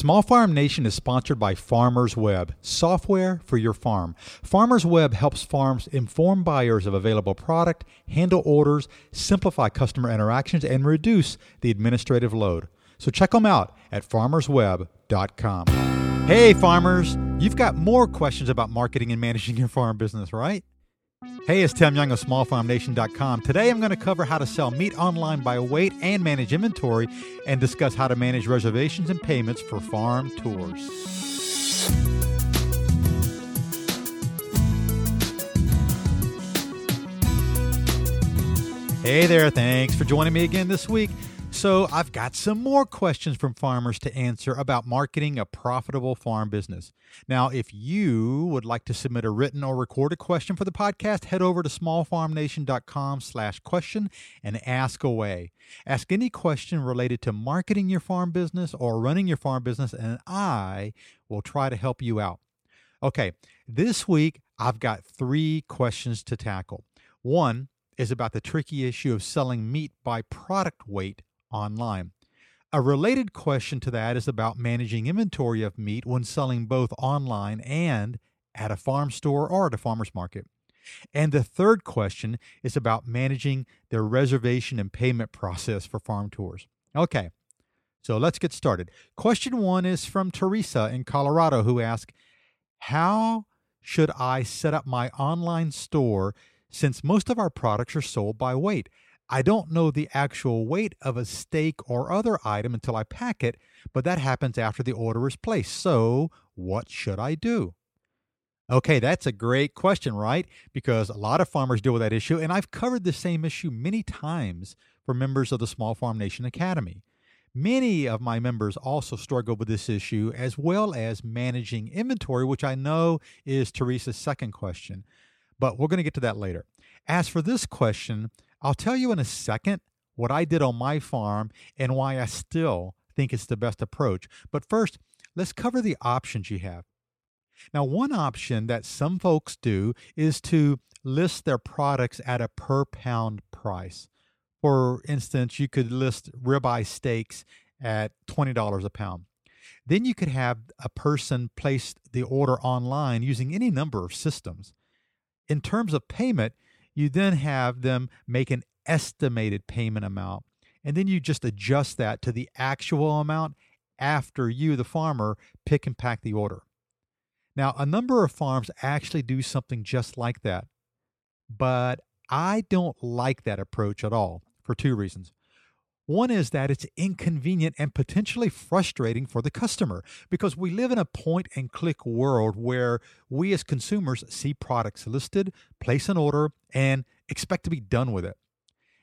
Small Farm Nation is sponsored by Farmers Web, software for your farm. Farmers Web helps farms inform buyers of available product, handle orders, simplify customer interactions, and reduce the administrative load. So check them out at farmersweb.com. Hey, farmers, you've got more questions about marketing and managing your farm business, right? Hey, it's Tim Young of SmallFarmNation.com. Today I'm going to cover how to sell meat online by weight and manage inventory and discuss how to manage reservations and payments for farm tours. Hey there, thanks for joining me again this week. So, I've got some more questions from farmers to answer about marketing a profitable farm business. Now, if you would like to submit a written or recorded question for the podcast, head over to smallfarmnation.com slash question and ask away. Ask any question related to marketing your farm business or running your farm business, and I will try to help you out. Okay, this week I've got three questions to tackle. One is about the tricky issue of selling meat by product weight online. A related question to that is about managing inventory of meat when selling both online and at a farm store or at a farmer's market. And the third question is about managing the reservation and payment process for farm tours. Okay, so let's get started. Question one is from Teresa in Colorado, who asks How should I set up my online store since most of our products are sold by weight? I don't know the actual weight of a steak or other item until I pack it, but that happens after the order is placed. So, what should I do? Okay, that's a great question, right? Because a lot of farmers deal with that issue, and I've covered the same issue many times for members of the Small Farm Nation Academy. Many of my members also struggle with this issue, as well as managing inventory, which I know is Teresa's second question, but we're going to get to that later. As for this question, I'll tell you in a second what I did on my farm and why I still think it's the best approach. But first, let's cover the options you have. Now, one option that some folks do is to list their products at a per pound price. For instance, you could list ribeye steaks at $20 a pound. Then you could have a person place the order online using any number of systems. In terms of payment, you then have them make an estimated payment amount, and then you just adjust that to the actual amount after you, the farmer, pick and pack the order. Now, a number of farms actually do something just like that, but I don't like that approach at all for two reasons. One is that it's inconvenient and potentially frustrating for the customer because we live in a point and click world where we as consumers see products listed, place an order, and expect to be done with it.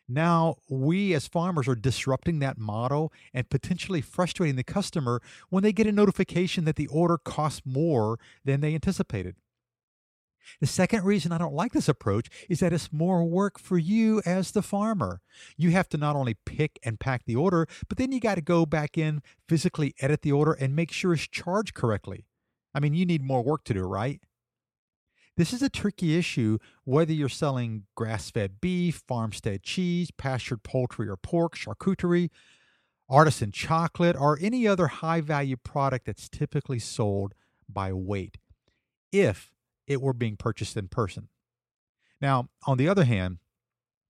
Now, we as farmers are disrupting that model and potentially frustrating the customer when they get a notification that the order costs more than they anticipated. The second reason I don't like this approach is that it's more work for you as the farmer. You have to not only pick and pack the order, but then you got to go back in, physically edit the order, and make sure it's charged correctly. I mean, you need more work to do, right? This is a tricky issue whether you're selling grass fed beef, farmstead cheese, pastured poultry or pork, charcuterie, artisan chocolate, or any other high value product that's typically sold by weight. If it were being purchased in person. Now, on the other hand,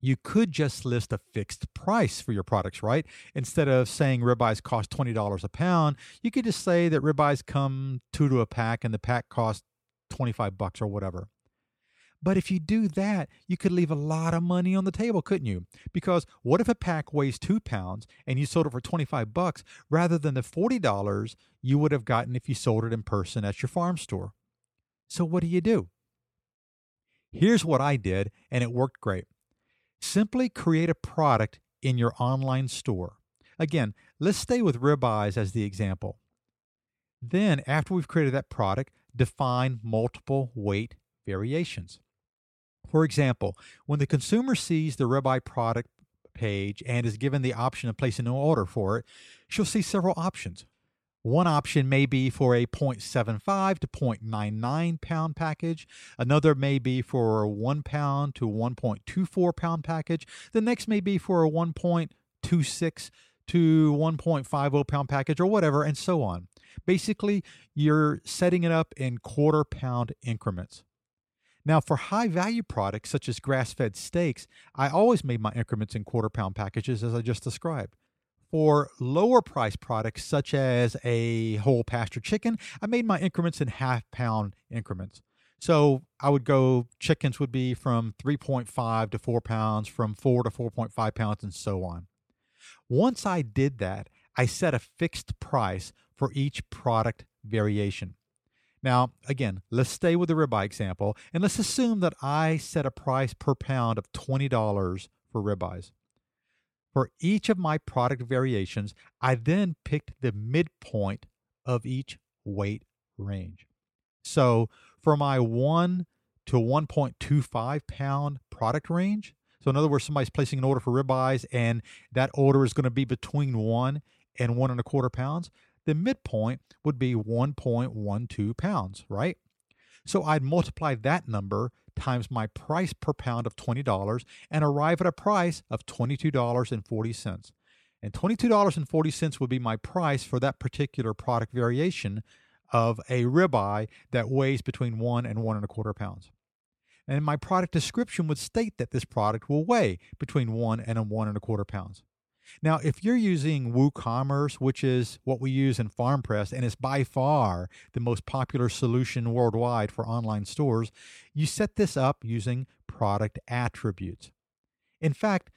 you could just list a fixed price for your products, right? Instead of saying ribeyes cost $20 a pound, you could just say that ribeyes come two to a pack and the pack costs 25 bucks or whatever. But if you do that, you could leave a lot of money on the table, couldn't you? Because what if a pack weighs two pounds and you sold it for 25 bucks rather than the $40 you would have gotten if you sold it in person at your farm store? So, what do you do? Here's what I did, and it worked great. Simply create a product in your online store. Again, let's stay with ribeyes as the example. Then, after we've created that product, define multiple weight variations. For example, when the consumer sees the ribeye product page and is given the option of placing an order for it, she'll see several options. One option may be for a 0.75 to 0.99 pound package. Another may be for a 1 pound to 1.24 pound package. The next may be for a 1.26 to 1.50 pound package or whatever, and so on. Basically, you're setting it up in quarter pound increments. Now, for high value products such as grass fed steaks, I always made my increments in quarter pound packages as I just described. For lower price products such as a whole pasture chicken, I made my increments in half pound increments. So I would go, chickens would be from 3.5 to 4 pounds, from 4 to 4.5 pounds, and so on. Once I did that, I set a fixed price for each product variation. Now, again, let's stay with the ribeye example, and let's assume that I set a price per pound of $20 for ribeyes. For each of my product variations, I then picked the midpoint of each weight range. So for my 1 to 1.25 pound product range, so in other words, somebody's placing an order for ribeyes and that order is going to be between 1 and 1 and a quarter pounds, the midpoint would be 1.12 pounds, right? So I'd multiply that number times my price per pound of $20 and arrive at a price of $22.40. And $22.40 would be my price for that particular product variation of a ribeye that weighs between one and one and a quarter pounds. And my product description would state that this product will weigh between one and one and a quarter pounds. Now, if you're using WooCommerce, which is what we use in FarmPress, and it's by far the most popular solution worldwide for online stores, you set this up using product attributes. In fact,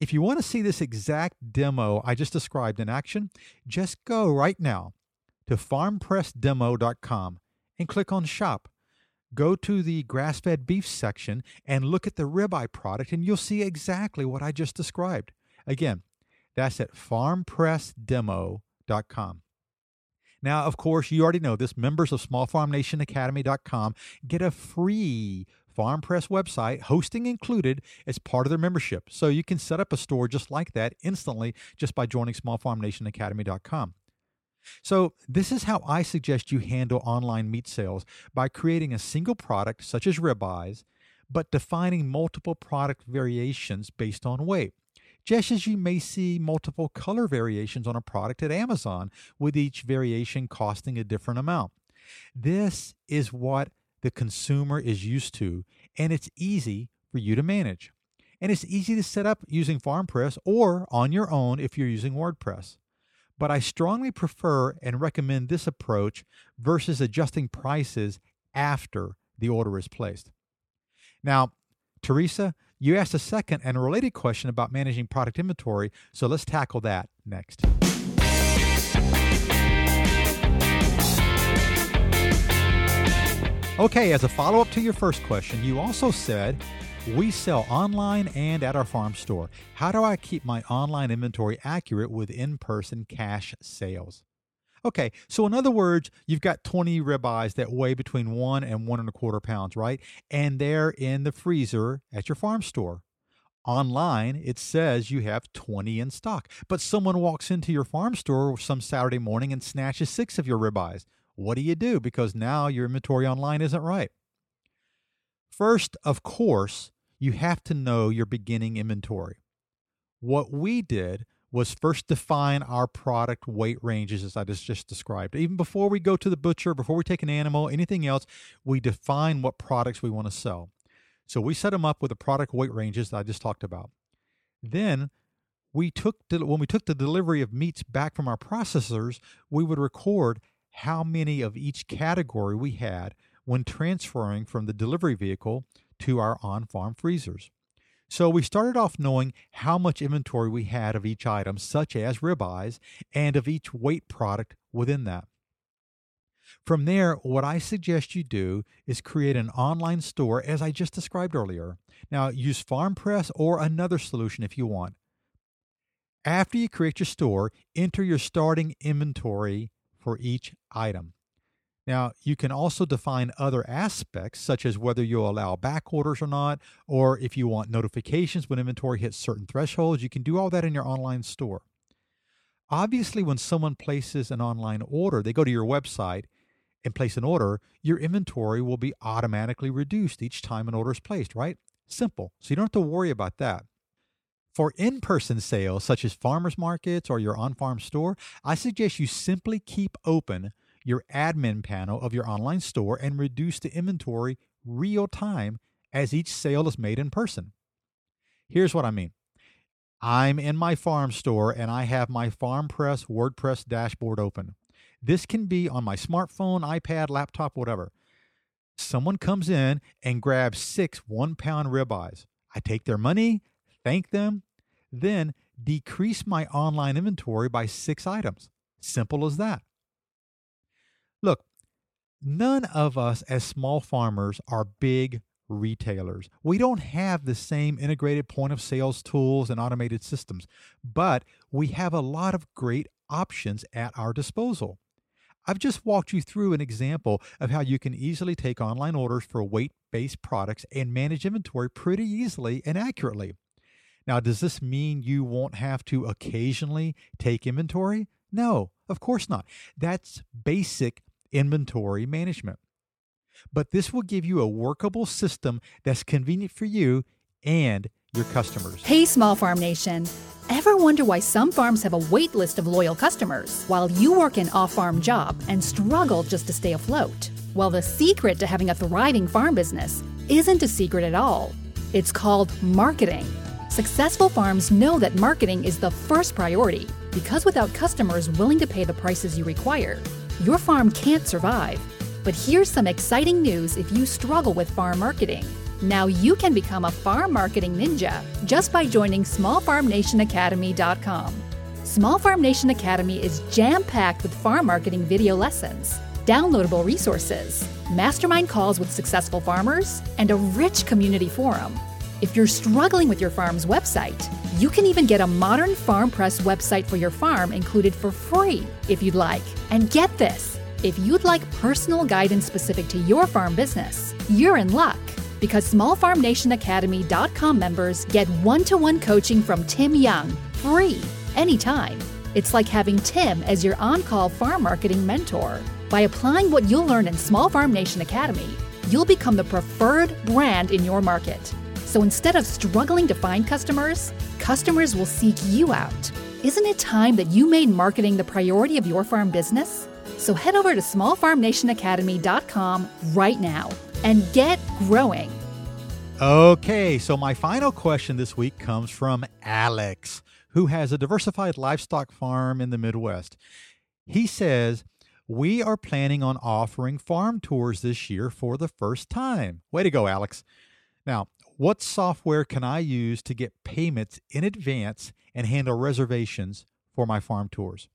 if you want to see this exact demo I just described in action, just go right now to farmpressdemo.com and click on Shop. Go to the grass fed beef section and look at the ribeye product, and you'll see exactly what I just described. Again, that's at farmpressdemo.com. Now, of course, you already know this. Members of smallfarmnationacademy.com get a free Farm Press website, hosting included, as part of their membership. So you can set up a store just like that instantly just by joining smallfarmnationacademy.com. So, this is how I suggest you handle online meat sales by creating a single product, such as ribeyes, but defining multiple product variations based on weight just as you may see multiple color variations on a product at Amazon, with each variation costing a different amount. This is what the consumer is used to, and it's easy for you to manage. And it's easy to set up using FarmPress or on your own if you're using WordPress. But I strongly prefer and recommend this approach versus adjusting prices after the order is placed. Now, Teresa, you asked a second and related question about managing product inventory, so let's tackle that next. Okay, as a follow up to your first question, you also said, We sell online and at our farm store. How do I keep my online inventory accurate with in person cash sales? Okay, so in other words, you've got 20 ribeyes that weigh between one and one and a quarter pounds, right? And they're in the freezer at your farm store. Online, it says you have 20 in stock, but someone walks into your farm store some Saturday morning and snatches six of your ribeyes. What do you do? Because now your inventory online isn't right. First, of course, you have to know your beginning inventory. What we did was first define our product weight ranges as I just described. Even before we go to the butcher, before we take an animal, anything else, we define what products we want to sell. So we set them up with the product weight ranges that I just talked about. Then we took when we took the delivery of meats back from our processors, we would record how many of each category we had when transferring from the delivery vehicle to our on-farm freezers. So we started off knowing how much inventory we had of each item, such as ribeyes, and of each weight product within that. From there, what I suggest you do is create an online store as I just described earlier. Now, use FarmPress or another solution if you want. After you create your store, enter your starting inventory for each item. Now, you can also define other aspects, such as whether you'll allow back orders or not, or if you want notifications when inventory hits certain thresholds. You can do all that in your online store. Obviously, when someone places an online order, they go to your website and place an order, your inventory will be automatically reduced each time an order is placed, right? Simple. So you don't have to worry about that. For in person sales, such as farmers markets or your on farm store, I suggest you simply keep open your admin panel of your online store and reduce the inventory real time as each sale is made in person. Here's what I mean I'm in my farm store and I have my FarmPress WordPress dashboard open. This can be on my smartphone, iPad, laptop, whatever. Someone comes in and grabs six one pound ribeyes. I take their money, thank them, then decrease my online inventory by six items. Simple as that. Look, none of us as small farmers are big retailers. We don't have the same integrated point of sales tools and automated systems, but we have a lot of great options at our disposal. I've just walked you through an example of how you can easily take online orders for weight based products and manage inventory pretty easily and accurately. Now, does this mean you won't have to occasionally take inventory? No, of course not. That's basic inventory management. But this will give you a workable system that's convenient for you and your customers. Hey, Small Farm Nation. Ever wonder why some farms have a wait list of loyal customers while you work an off farm job and struggle just to stay afloat? Well, the secret to having a thriving farm business isn't a secret at all. It's called marketing. Successful farms know that marketing is the first priority because without customers willing to pay the prices you require, your farm can't survive. But here's some exciting news if you struggle with farm marketing. Now you can become a farm marketing ninja just by joining smallfarmnationacademy.com. Small Farm Nation Academy is jam packed with farm marketing video lessons, downloadable resources, mastermind calls with successful farmers, and a rich community forum. If you're struggling with your farm's website, you can even get a modern FarmPress website for your farm included for free if you'd like. And get this if you'd like personal guidance specific to your farm business, you're in luck because smallfarmnationacademy.com members get one to one coaching from Tim Young free anytime. It's like having Tim as your on call farm marketing mentor. By applying what you'll learn in Small Farm Nation Academy, you'll become the preferred brand in your market. So instead of struggling to find customers, customers will seek you out. Isn't it time that you made marketing the priority of your farm business? So head over to smallfarmnationacademy.com right now and get growing. Okay, so my final question this week comes from Alex, who has a diversified livestock farm in the Midwest. He says, We are planning on offering farm tours this year for the first time. Way to go, Alex. Now, what software can I use to get payments in advance and handle reservations for my farm tours?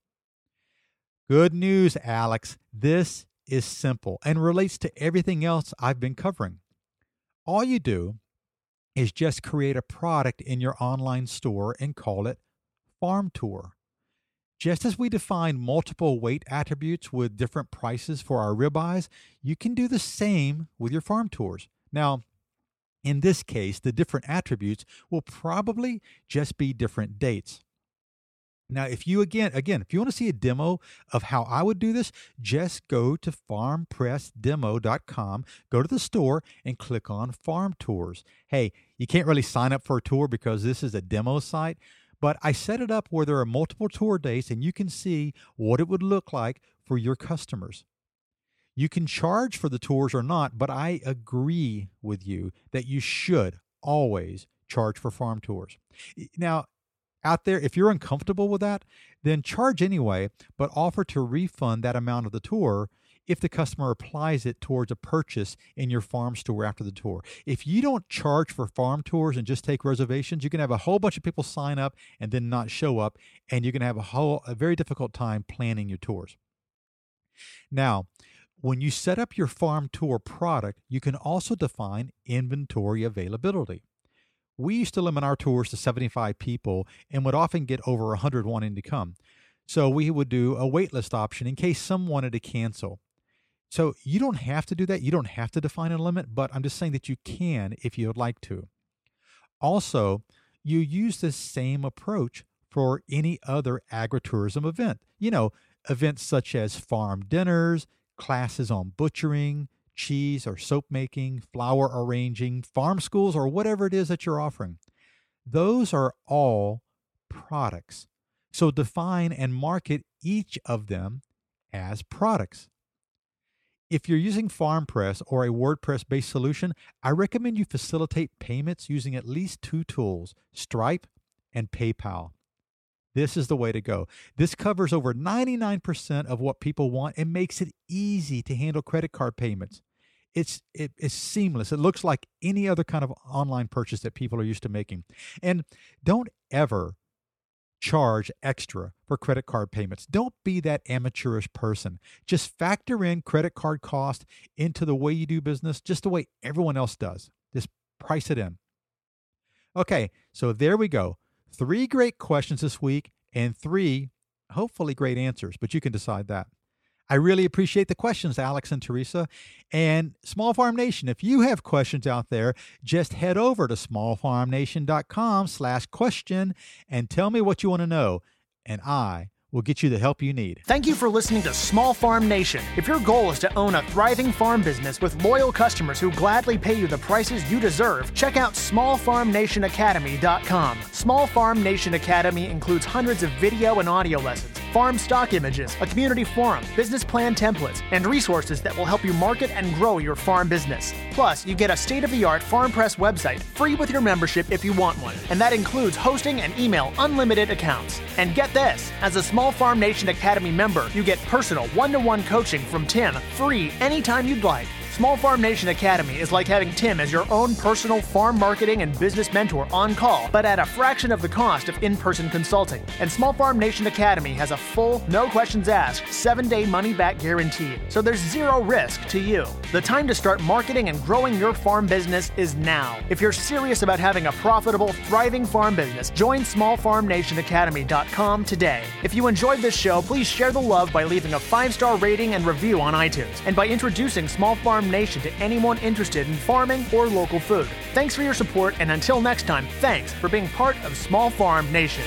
Good news, Alex. This is simple and relates to everything else I've been covering. All you do is just create a product in your online store and call it Farm Tour. Just as we define multiple weight attributes with different prices for our ribeyes, you can do the same with your farm tours. Now, in this case, the different attributes will probably just be different dates. Now, if you again, again, if you want to see a demo of how I would do this, just go to farmpressdemo.com, go to the store, and click on Farm Tours. Hey, you can't really sign up for a tour because this is a demo site, but I set it up where there are multiple tour dates and you can see what it would look like for your customers. You can charge for the tours or not, but I agree with you that you should always charge for farm tours. Now, out there, if you're uncomfortable with that, then charge anyway, but offer to refund that amount of the tour if the customer applies it towards a purchase in your farm store after the tour. If you don't charge for farm tours and just take reservations, you can have a whole bunch of people sign up and then not show up, and you're going to have a whole a very difficult time planning your tours. Now, when you set up your farm tour product, you can also define inventory availability. We used to limit our tours to 75 people and would often get over 100 wanting to come. So we would do a waitlist option in case some wanted to cancel. So you don't have to do that. You don't have to define a limit, but I'm just saying that you can if you would like to. Also, you use the same approach for any other agritourism event. You know, events such as farm dinners, classes on butchering, cheese or soap making, flower arranging, farm schools, or whatever it is that you're offering. Those are all products. So define and market each of them as products. If you're using FarmPress or a WordPress based solution, I recommend you facilitate payments using at least two tools Stripe and PayPal. This is the way to go. This covers over 99% of what people want and makes it easy to handle credit card payments. It's it, it's seamless. It looks like any other kind of online purchase that people are used to making. And don't ever charge extra for credit card payments. Don't be that amateurish person. Just factor in credit card cost into the way you do business, just the way everyone else does. Just price it in. Okay, so there we go. Three great questions this week and three hopefully great answers, but you can decide that. I really appreciate the questions, Alex and Teresa. And Small Farm Nation, if you have questions out there, just head over to smallfarmnation.com slash question and tell me what you want to know. And I will get you the help you need. Thank you for listening to Small Farm Nation. If your goal is to own a thriving farm business with loyal customers who gladly pay you the prices you deserve, check out smallfarmnationacademy.com. Small Farm Nation Academy includes hundreds of video and audio lessons farm stock images, a community forum, business plan templates, and resources that will help you market and grow your farm business. Plus, you get a state of the art FarmPress website free with your membership if you want one, and that includes hosting and email unlimited accounts. And get this as a Small Farm Nation Academy member, you get personal one to one coaching from Tim free anytime you'd like. Small Farm Nation Academy is like having Tim as your own personal farm marketing and business mentor on call, but at a fraction of the cost of in person consulting. And Small Farm Nation Academy has a full, no questions asked, seven day money back guarantee, so there's zero risk to you. The time to start marketing and growing your farm business is now. If you're serious about having a profitable, thriving farm business, join smallfarmnationacademy.com today. If you enjoyed this show, please share the love by leaving a five star rating and review on iTunes, and by introducing Small Farm Nation to anyone interested in farming or local food. Thanks for your support, and until next time, thanks for being part of Small Farm Nation.